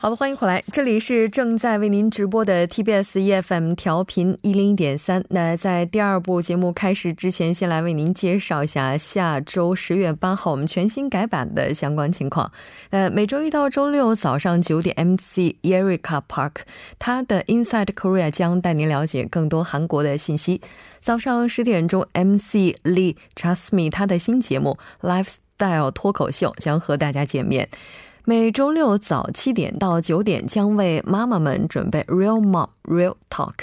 好的，欢迎回来，这里是正在为您直播的 TBS EFM 调频一零一点三。那在第二部节目开始之前，先来为您介绍一下下周十月八号我们全新改版的相关情况。呃，每周一到周六早上九点，MC Erika Park 他的 Inside Korea 将带您了解更多韩国的信息。早上十点钟，MC Lee Trust Me 他的新节目 Lifestyle 脱口秀将和大家见面。每周六早七点到九点，将为妈妈们准备 Real Mom Real Talk。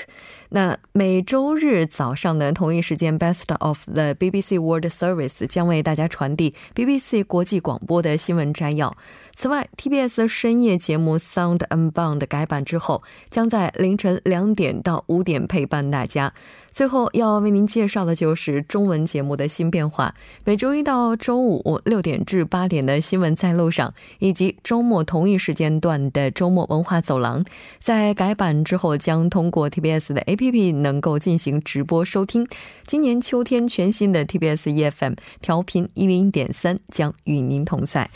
那每周日早上的同一时间，Best of the BBC World Service 将为大家传递 BBC 国际广播的新闻摘要。此外，TBS 深夜节目 Sound Unbound 改版之后，将在凌晨两点到五点陪伴大家。最后要为您介绍的就是中文节目的新变化。每周一到周五六点至八点的新闻在路上，以及周末同一时间段的周末文化走廊，在改版之后将通过 TBS 的 A APP 能够进行直播收听。今年秋天全新的 TBS EFM 调频一零点三将与您同在。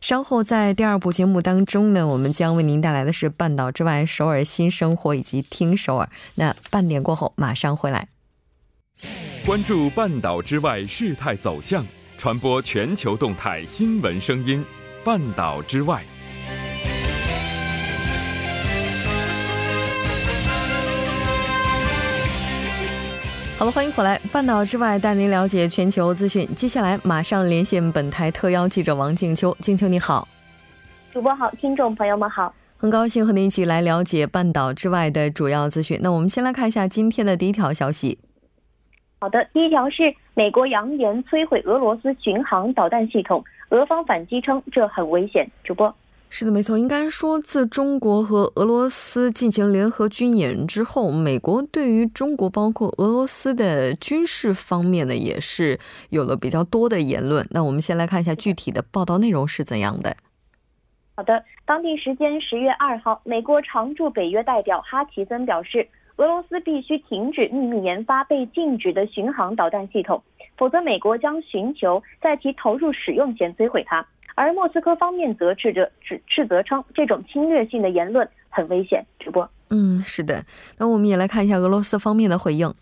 稍后在第二部节目当中呢，我们将为您带来的是半岛之外首尔新生活以及听首尔。那半点过后马上回来，关注半岛之外事态走向，传播全球动态新闻声音。半岛之外。好了，欢迎回来，半岛之外带您了解全球资讯。接下来马上连线本台特邀记者王静秋，静秋你好，主播好，听众朋友们好，很高兴和您一起来了解半岛之外的主要资讯。那我们先来看一下今天的第一条消息。好的，第一条是美国扬言摧毁俄罗斯巡航导弹系统，俄方反击称这很危险。主播。是的，没错。应该说，自中国和俄罗斯进行联合军演之后，美国对于中国包括俄罗斯的军事方面呢，也是有了比较多的言论。那我们先来看一下具体的报道内容是怎样的。好的，当地时间十月二号，美国常驻北约代表哈奇森表示，俄罗斯必须停止秘密研发被禁止的巡航导弹系统，否则美国将寻求在其投入使用前摧毁它。而莫斯科方面则斥责指斥责称，这种侵略性的言论很危险。直播，嗯，是的。那我们也来看一下俄罗斯方面的回应。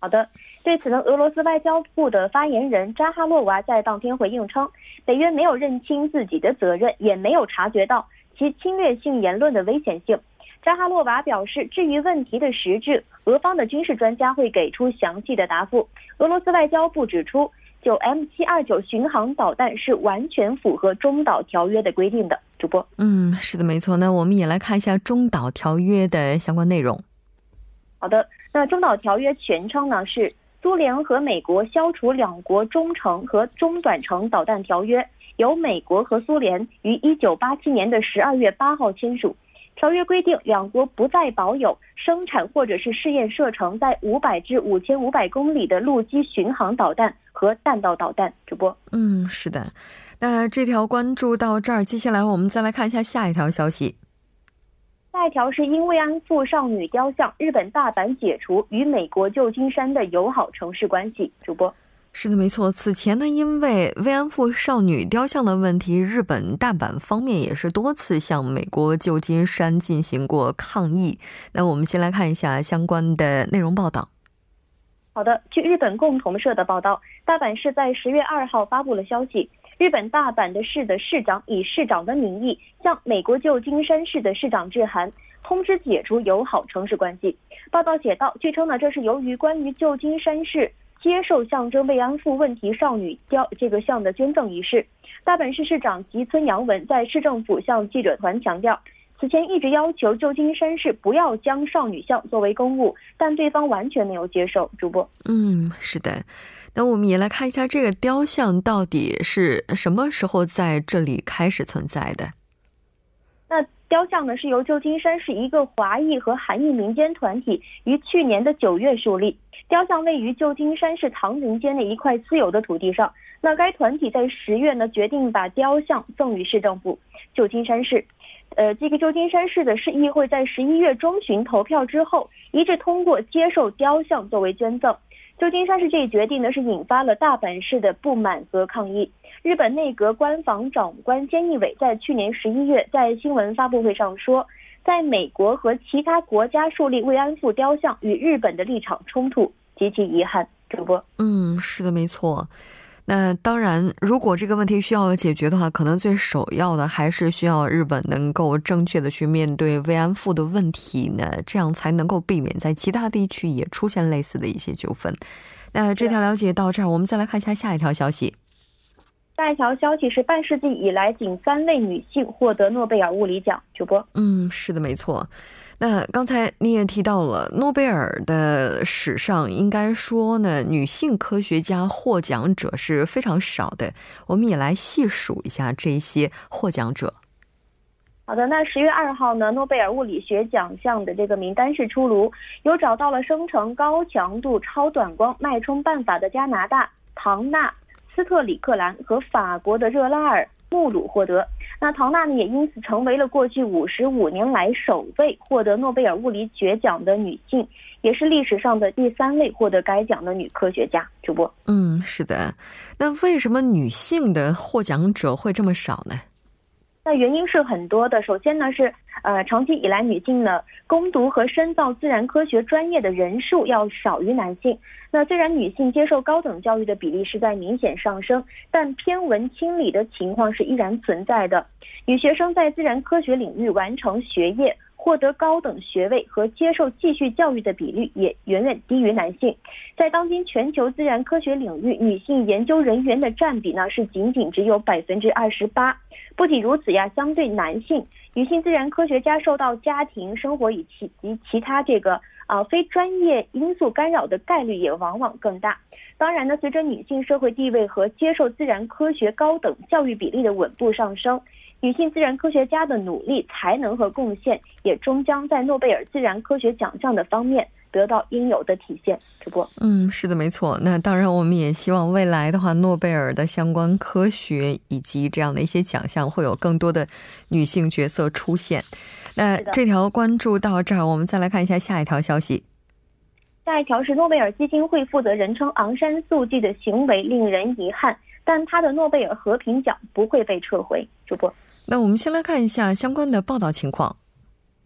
好的，对此呢，俄罗斯外交部的发言人扎哈洛娃在当天回应称，北约没有认清自己的责任，也没有察觉到其侵略性言论的危险性。扎哈洛娃表示，至于问题的实质，俄方的军事专家会给出详细的答复。俄罗斯外交部指出。就 M 七二九巡航导弹是完全符合中导条约的规定的。主播，嗯，是的，没错。那我们也来看一下中导条约的相关内容。好的，那中导条约全称呢是苏联和美国消除两国中程和中短程导弹条约，由美国和苏联于一九八七年的十二月八号签署。条约规定，两国不再保有生产或者是试验射程在五百至五千五百公里的陆基巡航导弹和弹道导弹。主播，嗯，是的。那这条关注到这儿，接下来我们再来看一下下一条消息。下一条是因慰安妇少女雕像，日本大阪解除与美国旧金山的友好城市关系。主播。是的，没错。此前呢，因为慰安妇少女雕像的问题，日本大阪方面也是多次向美国旧金山进行过抗议。那我们先来看一下相关的内容报道。好的，据日本共同社的报道，大阪市在十月二号发布了消息，日本大阪的市的市长以市长的名义向美国旧金山市的市长致函，通知解除友好城市关系。报道写道，据称呢，这是由于关于旧金山市。接受象征慰安妇问题少女雕这个像的捐赠仪式，大阪市市长吉村洋文在市政府向记者团强调，此前一直要求旧金山市不要将少女像作为公物，但对方完全没有接受。主播，嗯，是的，那我们也来看一下这个雕像到底是什么时候在这里开始存在的。那雕像呢，是由旧金山市一个华裔和韩裔民间团体于去年的九月树立。雕像位于旧金山市唐人街的一块私有的土地上。那该团体在十月呢决定把雕像赠予市政府旧金山市。呃，这个旧金山市的市议会在十一月中旬投票之后，一致通过接受雕像作为捐赠。旧金山市这一决定呢，是引发了大阪市的不满和抗议。日本内阁官房长官菅义伟在去年十一月在新闻发布会上说，在美国和其他国家树立慰安妇雕像与日本的立场冲突，极其遗憾。主播，嗯，是的，没错。那当然，如果这个问题需要解决的话，可能最首要的还是需要日本能够正确的去面对慰安妇的问题呢，这样才能够避免在其他地区也出现类似的一些纠纷。那这条了解到这儿，我们再来看一下下一条消息。下一条消息是半世纪以来仅三位女性获得诺贝尔物理奖。主播，嗯，是的，没错。那刚才你也提到了，诺贝尔的史上应该说呢，女性科学家获奖者是非常少的。我们也来细数一下这些获奖者。好的，那十月二号呢，诺贝尔物理学奖项的这个名单是出炉，有找到了生成高强度超短光脉冲办法的加拿大唐纳斯特里克兰和法国的热拉尔穆鲁获得。那唐纳呢，也因此成为了过去五十五年来首位获得诺贝尔物理学奖的女性，也是历史上的第三位获得该奖的女科学家。主播，嗯，是的。那为什么女性的获奖者会这么少呢？那原因是很多的。首先呢，是呃，长期以来女性呢攻读和深造自然科学专业的人数要少于男性。那虽然女性接受高等教育的比例是在明显上升，但偏文轻理的情况是依然存在的。女学生在自然科学领域完成学业、获得高等学位和接受继续教育的比率也远远低于男性。在当今全球自然科学领域，女性研究人员的占比呢是仅仅只有百分之二十八。不仅如此呀，相对男性，女性自然科学家受到家庭生活以及及其他这个啊非专业因素干扰的概率也往往更大。当然呢，随着女性社会地位和接受自然科学高等教育比例的稳步上升，女性自然科学家的努力、才能和贡献也终将在诺贝尔自然科学奖项的方面。得到应有的体现。主播，嗯，是的，没错。那当然，我们也希望未来的话，诺贝尔的相关科学以及这样的一些奖项会有更多的女性角色出现。那这条关注到这儿，我们再来看一下下一条消息。下一条是诺贝尔基金会负责人称昂山素季的行为令人遗憾，但他的诺贝尔和平奖不会被撤回。主播，那我们先来看一下相关的报道情况。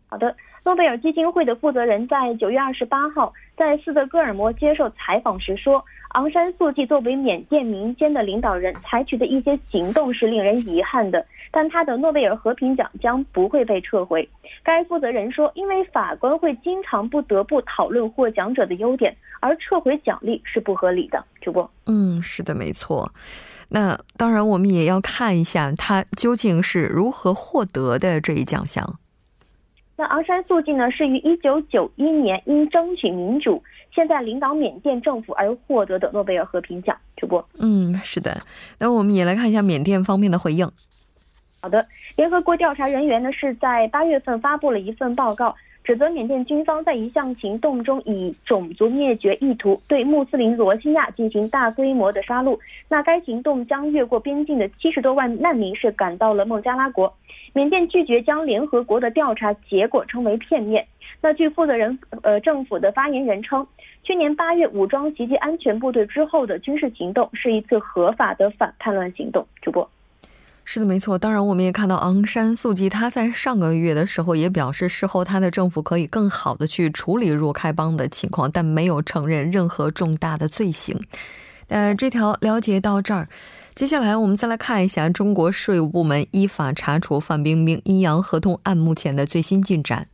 好的。诺贝尔基金会的负责人在九月二十八号在斯德哥尔摩接受采访时说：“昂山素季作为缅甸民间的领导人，采取的一些行动是令人遗憾的，但他的诺贝尔和平奖将不会被撤回。”该负责人说：“因为法官会经常不得不讨论获奖者的优点，而撤回奖励是不合理的。”主播，嗯，是的，没错。那当然，我们也要看一下他究竟是如何获得的这一奖项。那昂山素季呢，是于一九九一年因争取民主，现在领导缅甸政府而获得的诺贝尔和平奖。主播，嗯，是的。那我们也来看一下缅甸方面的回应。好的，联合国调查人员呢是在八月份发布了一份报告。指责缅甸军方在一项行动中以种族灭绝意图对穆斯林罗兴亚进行大规模的杀戮。那该行动将越过边境的七十多万难民是赶到了孟加拉国。缅甸拒绝将联合国的调查结果称为片面。那据负责人呃政府的发言人称，去年八月武装袭击安全部队之后的军事行动是一次合法的反叛乱行动。主播。是的，没错。当然，我们也看到昂山素季，他在上个月的时候也表示，事后他的政府可以更好的去处理若开邦的情况，但没有承认任何重大的罪行。呃，这条了解到这儿，接下来我们再来看一下中国税务部门依法查处范冰冰阴阳合同案目前的最新进展。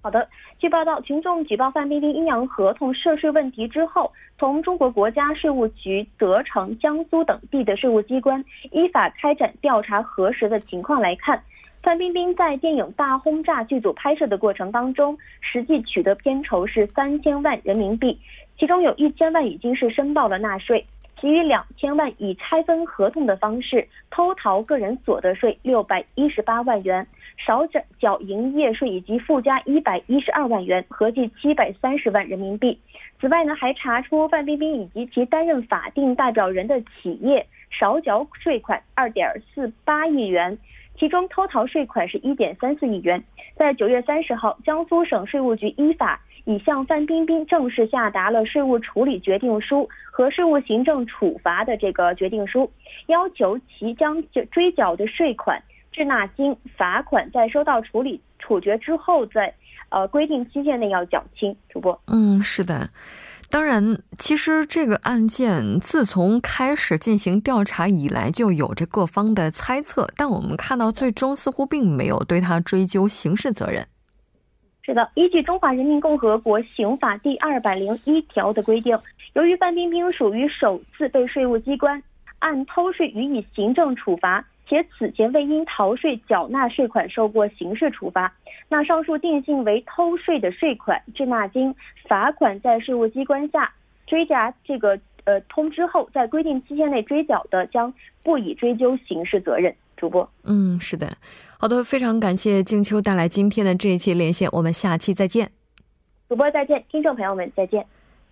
好的。据报道，群众举报范冰冰阴阳合同涉税问题之后，从中国国家税务局、德城、江苏等地的税务机关依法开展调查核实的情况来看，范冰冰在电影《大轰炸》剧组拍摄的过程当中，实际取得片酬是三千万人民币，其中有一千万已经是申报了纳税，其余两千万以拆分合同的方式偷逃个人所得税六百一十八万元。少缴缴营业税以及附加一百一十二万元，合计七百三十万人民币。此外呢，还查出范冰冰以及其担任法定代表人的企业少缴税款二点四八亿元，其中偷逃税款是一点三四亿元。在九月三十号，江苏省税务局依法已向范冰冰正式下达了税务处理决定书和税务行政处罚的这个决定书，要求其将追缴的税款、滞纳金、罚款在收到处理处决之后在。呃，规定期限内要缴清。主播，嗯，是的，当然，其实这个案件自从开始进行调查以来，就有着各方的猜测，但我们看到最终似乎并没有对他追究刑事责任。是的，依据《中华人民共和国刑法》第二百零一条的规定，由于范冰冰属于首次被税务机关按偷税予以行政处罚。且此前未因逃税缴纳税款受过刑事处罚，那上述定性为偷税的税款、滞纳金、罚款，在税务机关下追加这个呃通知后，在规定期限内追缴的，将不予追究刑事责任。主播，嗯，是的，好的，非常感谢静秋带来今天的这一期连线，我们下期再见。主播再见，听众朋友们再见。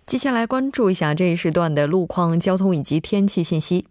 接下来关注一下这一时段的路况、交通以及天气信息。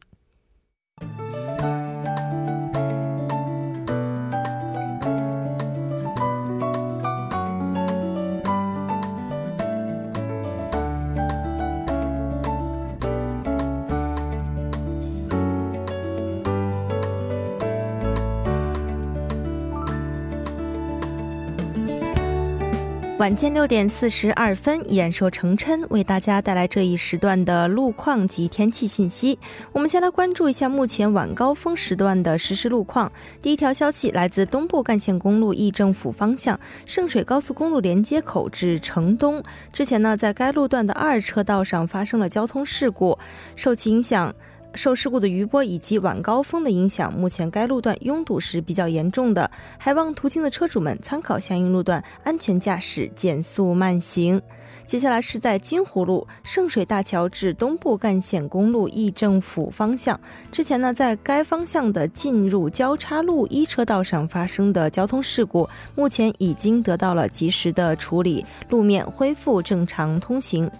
晚间六点四十二分，演说成琛为大家带来这一时段的路况及天气信息。我们先来关注一下目前晚高峰时段的实时路况。第一条消息来自东部干线公路议政府方向圣水高速公路连接口至城东，之前呢，在该路段的二车道上发生了交通事故，受其影响。受事故的余波以及晚高峰的影响，目前该路段拥堵是比较严重的，还望途经的车主们参考相应路段，安全驾驶，减速慢行。接下来是在金湖路圣水大桥至东部干线公路议政府方向，之前呢，在该方向的进入交叉路一车道上发生的交通事故，目前已经得到了及时的处理，路面恢复正常通行。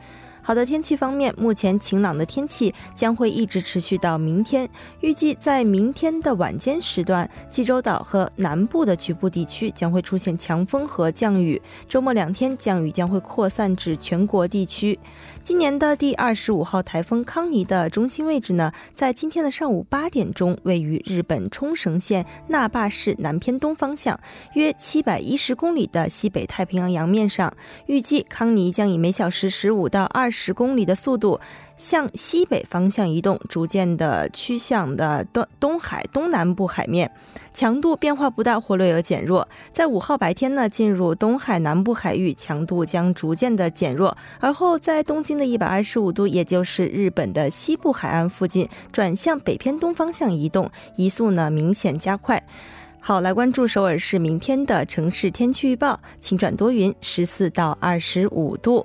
好的，天气方面，目前晴朗的天气将会一直持续到明天。预计在明天的晚间时段，济州岛和南部的局部地区将会出现强风和降雨。周末两天，降雨将会扩散至全国地区。今年的第二十五号台风康尼的中心位置呢，在今天的上午八点钟，位于日本冲绳县那霸市南偏东方向，约七百一十公里的西北太平洋洋面上。预计康尼将以每小时十五到二十。十公里的速度向西北方向移动，逐渐的趋向的东东海东南部海面，强度变化不大或略有减弱。在五号白天呢，进入东海南部海域，强度将逐渐的减弱，而后在东经的一百二十五度，也就是日本的西部海岸附近，转向北偏东方向移动，移速呢明显加快。好，来关注首尔市明天的城市天气预报，晴转多云，十四到二十五度。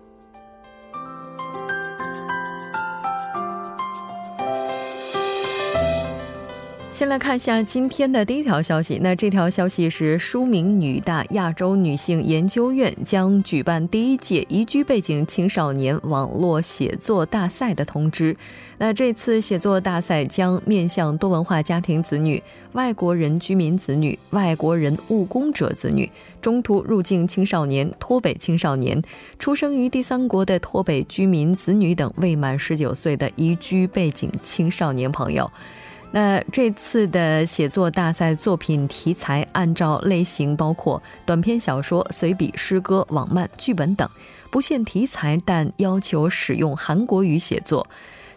先来看一下今天的第一条消息。那这条消息是，书名女大亚洲女性研究院将举办第一届移居背景青少年网络写作大赛的通知。那这次写作大赛将面向多文化家庭子女、外国人居民子女、外国人务工者子女、中途入境青少年、脱北青少年、出生于第三国的脱北居民子女等未满十九岁的移居背景青少年朋友。那这次的写作大赛作品题材按照类型包括短篇小说、随笔、诗歌、网漫、剧本等，不限题材，但要求使用韩国语写作。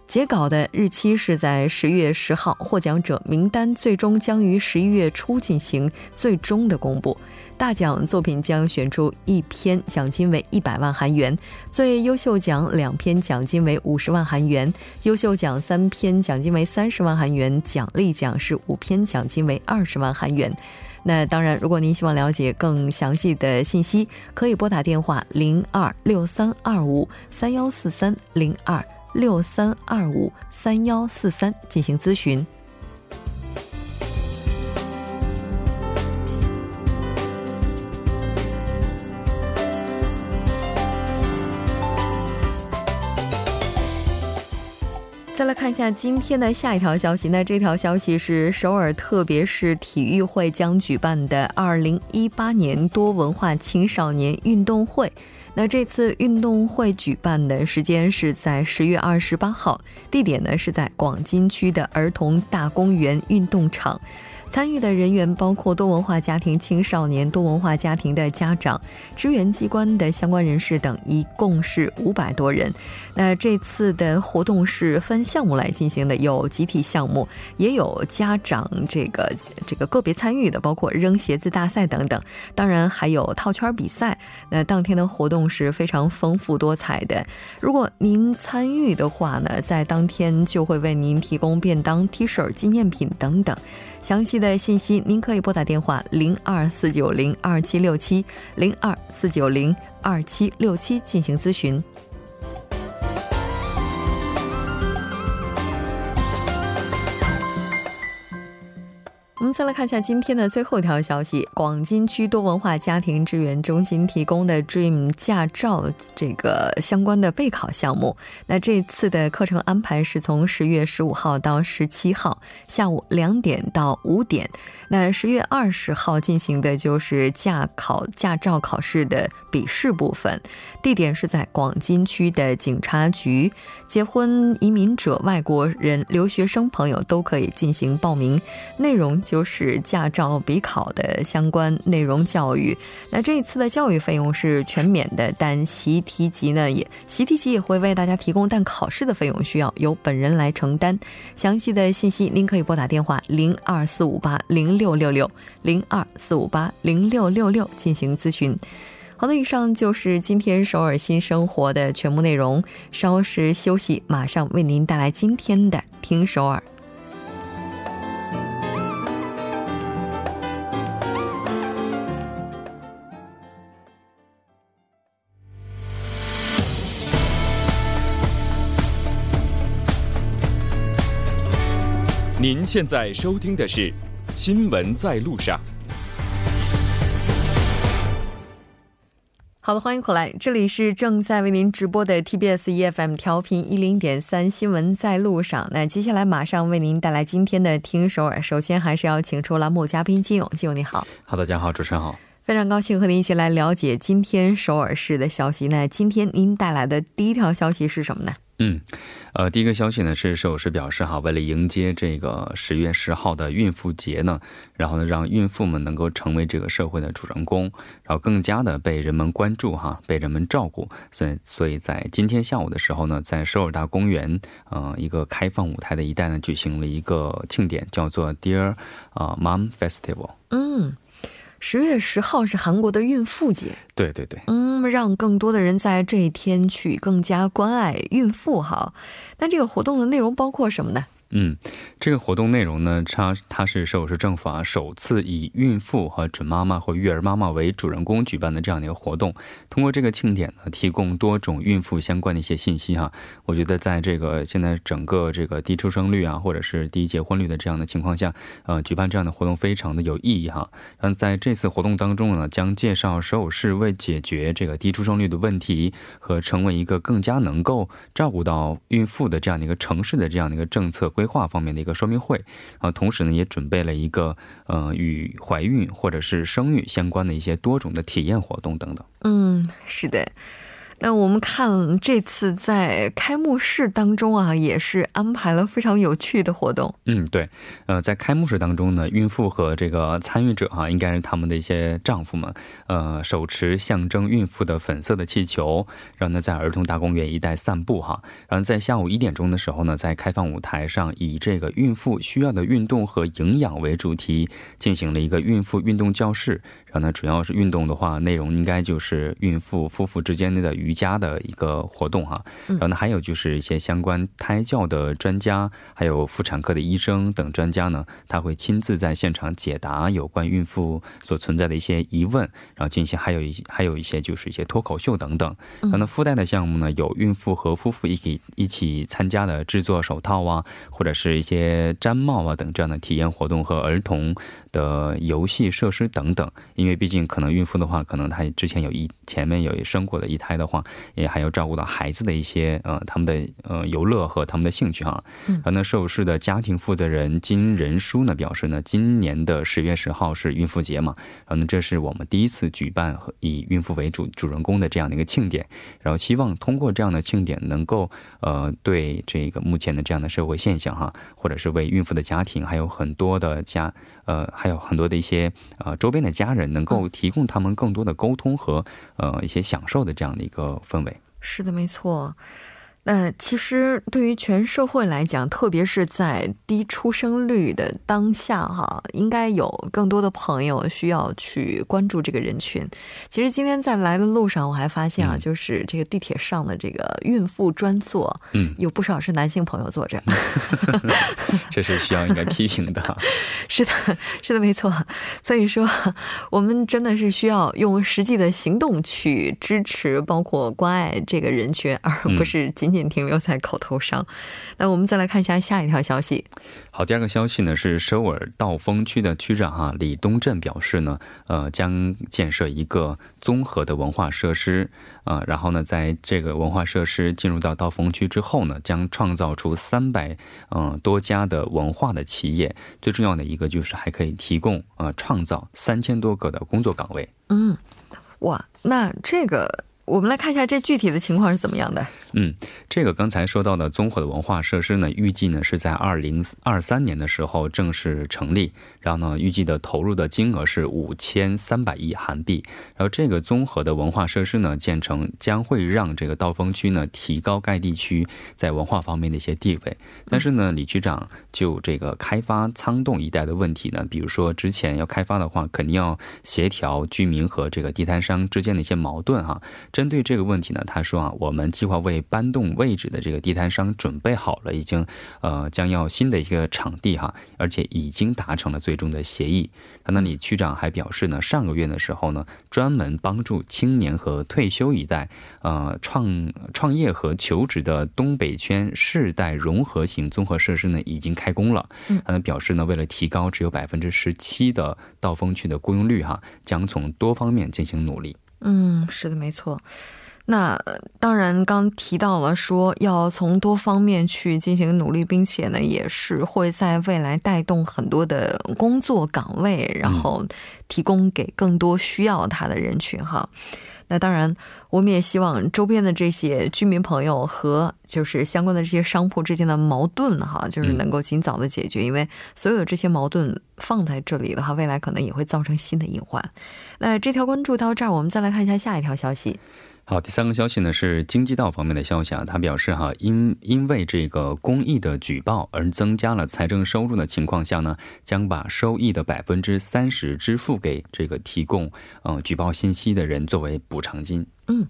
截稿的日期是在十月十号，获奖者名单最终将于十一月初进行最终的公布。大奖作品将选出一篇，奖金为一百万韩元；最优秀奖两篇，奖金为五十万韩元；优秀奖三篇，奖金为三十万韩元；奖励奖是五篇，奖金为二十万韩元。那当然，如果您希望了解更详细的信息，可以拨打电话零二六三二五三幺四三零二六三二五三幺四三进行咨询。再来看一下今天的下一条消息，那这条消息是首尔特别市体育会将举办的2018年多文化青少年运动会。那这次运动会举办的时间是在十月二十八号，地点呢是在广金区的儿童大公园运动场。参与的人员包括多文化家庭青少年、多文化家庭的家长、支援机关的相关人士等，一共是五百多人。那这次的活动是分项目来进行的，有集体项目，也有家长这个这个个别参与的，包括扔鞋子大赛等等。当然还有套圈比赛。那当天的活动是非常丰富多彩的。如果您参与的话呢，在当天就会为您提供便当、T 恤、纪念品等等。详细的信息，您可以拨打电话零二四九零二七六七零二四九零二七六七进行咨询。再来看一下今天的最后一条消息：广金区多文化家庭支援中心提供的 Dream 驾照这个相关的备考项目。那这次的课程安排是从十月十五号到十七号下午两点到五点。那十月二十号进行的就是驾考驾照考试的笔试部分，地点是在广金区的警察局。结婚、移民者、外国人、留学生朋友都可以进行报名，内容就是驾照笔考的相关内容教育。那这一次的教育费用是全免的，但习题集呢也习题集也会为大家提供，但考试的费用需要由本人来承担。详细的信息您可以拨打电话零二四五八零六六六六零二四五八零六六六进行咨询。好的，以上就是今天首尔新生活的全部内容。稍事休息，马上为您带来今天的听首尔。您现在收听的是《新闻在路上》。好的，欢迎回来，这里是正在为您直播的 TBS EFM 调频一零点三新闻在路上。那接下来马上为您带来今天的听首尔。首先还是要请出栏目嘉宾金勇，金勇你好。好，大家好，主持人好。非常高兴和您一起来了解今天首尔市的消息。那今天您带来的第一条消息是什么呢？嗯，呃，第一个消息呢是首尔市表示哈，为了迎接这个十月十号的孕妇节呢，然后呢让孕妇们能够成为这个社会的主人公，然后更加的被人们关注哈，被人们照顾，所以所以在今天下午的时候呢，在首尔大公园，呃，一个开放舞台的一带呢，举行了一个庆典，叫做 Dear 啊 Mom Festival。嗯。十月十号是韩国的孕妇节，对对对，嗯，让更多的人在这一天去更加关爱孕妇哈。那这个活动的内容包括什么呢？嗯，这个活动内容呢，它它是首尔市政府啊首次以孕妇和准妈妈或育儿妈妈为主人公举办的这样的一个活动。通过这个庆典呢，提供多种孕妇相关的一些信息哈。我觉得在这个现在整个这个低出生率啊，或者是低结婚率的这样的情况下，呃，举办这样的活动非常的有意义哈。嗯，在这次活动当中呢，将介绍首尔市为解决这个低出生率的问题和成为一个更加能够照顾到孕妇的这样的一个城市的这样的一个政策规。划方面的一个说明会，啊，同时呢，也准备了一个呃与怀孕或者是生育相关的一些多种的体验活动等等。嗯，是的。那我们看这次在开幕式当中啊，也是安排了非常有趣的活动。嗯，对，呃，在开幕式当中呢，孕妇和这个参与者哈，应该是他们的一些丈夫们，呃，手持象征孕妇的粉色的气球，然后呢，在儿童大公园一带散步哈。然后在下午一点钟的时候呢，在开放舞台上，以这个孕妇需要的运动和营养为主题，进行了一个孕妇运动教室。然后呢，主要是运动的话，内容应该就是孕妇夫妇之间的瑜伽的一个活动哈。然后呢，还有就是一些相关胎教的专家，还有妇产科的医生等专家呢，他会亲自在现场解答有关孕妇所存在的一些疑问，然后进行还有一些还有一些就是一些脱口秀等等。然后呢，附带的项目呢，有孕妇和夫妇一起一起参加的制作手套啊，或者是一些毡帽啊等这样的体验活动和儿童的游戏设施等等。因为毕竟可能孕妇的话，可能她之前有一前面有生过的一胎的话，也还要照顾到孩子的一些呃他们的呃游乐和他们的兴趣哈。然后呢，受试的家庭负责人金仁书呢表示呢，今年的十月十号是孕妇节嘛，然后呢这是我们第一次举办以孕妇为主主人公的这样的一个庆典，然后希望通过这样的庆典能够呃对这个目前的这样的社会现象哈，或者是为孕妇的家庭还有很多的家呃还有很多的一些呃周边的家人。能够提供他们更多的沟通和呃一些享受的这样的一个氛围。是的，没错。那其实对于全社会来讲，特别是在低出生率的当下，哈，应该有更多的朋友需要去关注这个人群。其实今天在来的路上，我还发现啊，就是这个地铁上的这个孕妇专座，嗯，有不少是男性朋友坐着。这是需要应该批评的。是的，是的，没错。所以说，我们真的是需要用实际的行动去支持，包括关爱这个人群，而不是仅。仅停留在口头上。那我们再来看一下下一条消息。好，第二个消息呢是首尔道峰区的区长哈李东镇表示呢，呃，将建设一个综合的文化设施啊，然后呢，在这个文化设施进入到道峰区之后呢，将创造出三百嗯多家的文化的企业，最重要的一个就是还可以提供呃创造三千多个的工作岗位。嗯，哇，那这个。我们来看一下这具体的情况是怎么样的。嗯，这个刚才说到的综合的文化设施呢，预计呢是在二零二三年的时候正式成立。然后呢，预计的投入的金额是五千三百亿韩币。然后这个综合的文化设施呢建成，将会让这个道峰区呢提高该地区在文化方面的一些地位。但是呢，李局长就这个开发仓洞一带的问题呢，比如说之前要开发的话，肯定要协调居民和这个地摊商之间的一些矛盾哈。针对这个问题呢，他说啊，我们计划为搬动位置的这个地摊商准备好了，已经呃将要新的一个场地哈，而且已经达成了最。终的协议，他那里区长还表示呢，上个月的时候呢，专门帮助青年和退休一代，呃，创创业和求职的东北圈世代融合型综合设施呢，已经开工了。他呢表示呢，为了提高只有百分之十七的道峰区的雇佣率，哈，将从多方面进行努力。嗯，是的，没错。那当然，刚提到了说要从多方面去进行努力，并且呢，也是会在未来带动很多的工作岗位，然后提供给更多需要它的人群哈。那当然，我们也希望周边的这些居民朋友和就是相关的这些商铺之间的矛盾哈，就是能够尽早的解决，因为所有的这些矛盾放在这里的话，未来可能也会造成新的隐患。那这条关注到这儿，我们再来看一下下一条消息。好，第三个消息呢是经济道方面的消息啊，他表示哈，因因为这个公益的举报而增加了财政收入的情况下呢，将把收益的百分之三十支付给这个提供呃举报信息的人作为补偿金。嗯。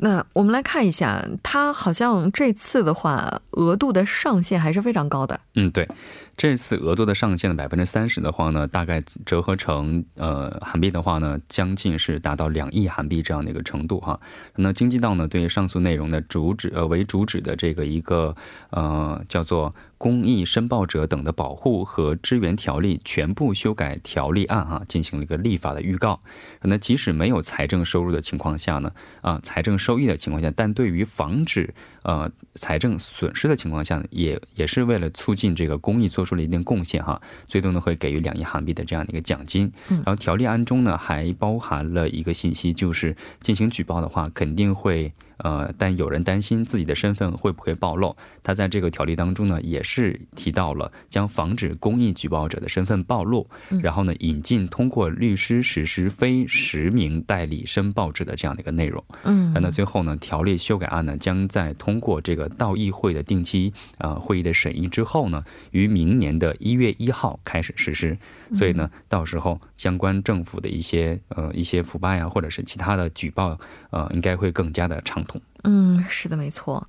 那我们来看一下，他好像这次的话，额度的上限还是非常高的。嗯，对，这次额度的上限的百分之三十的话呢，大概折合成呃韩币的话呢，将近是达到两亿韩币这样的一个程度哈。那经济道呢，对上述内容的主旨呃为主旨的这个一个呃叫做。公益申报者等的保护和支援条例全部修改条例案啊，进行了一个立法的预告。那即使没有财政收入的情况下呢，啊，财政收益的情况下，但对于防止呃财政损失的情况下，也也是为了促进这个公益做出了一定贡献哈，最多呢会给予两亿韩币的这样的一个奖金。然后条例案中呢还包含了一个信息，就是进行举报的话，肯定会。呃，但有人担心自己的身份会不会暴露，他在这个条例当中呢，也是提到了将防止公益举报者的身份暴露，然后呢，引进通过律师实施非实名代理申报制的这样的一个内容。嗯，那最后呢，条例修改案呢，将在通过这个道议会的定期呃会议的审议之后呢，于明年的一月一号开始实施。所以呢，到时候相关政府的一些呃一些腐败啊，或者是其他的举报，呃，应该会更加的畅通。嗯，是的，没错。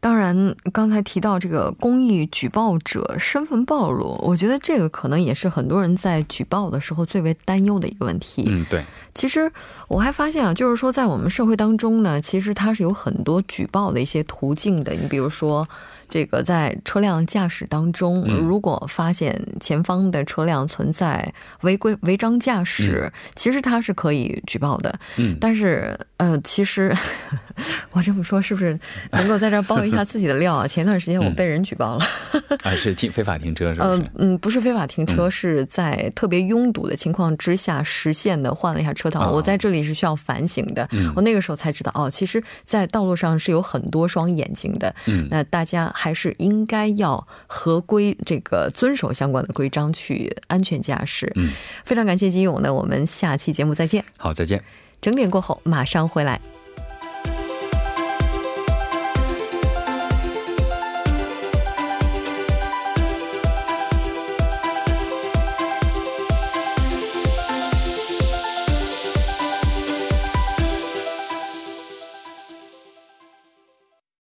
当然，刚才提到这个公益举报者身份暴露，我觉得这个可能也是很多人在举报的时候最为担忧的一个问题。嗯，对。其实我还发现啊，就是说在我们社会当中呢，其实它是有很多举报的一些途径的。你比如说。这个在车辆驾驶当中，如果发现前方的车辆存在违规违章驾驶，其实它是可以举报的。嗯，但是呃，其实 我这么说是不是能够在这爆一下自己的料啊？前段时间我被人举报了，啊，是停非法停车是不是？嗯，不是非法停车，是在特别拥堵的情况之下实现的换了一下车道。我在这里是需要反省的。我那个时候才知道，哦，其实，在道路上是有很多双眼睛的。嗯，那大家。还是应该要合规，这个遵守相关的规章去安全驾驶。嗯，非常感谢金勇，呢我们下期节目再见。好，再见。整点过后马上回来。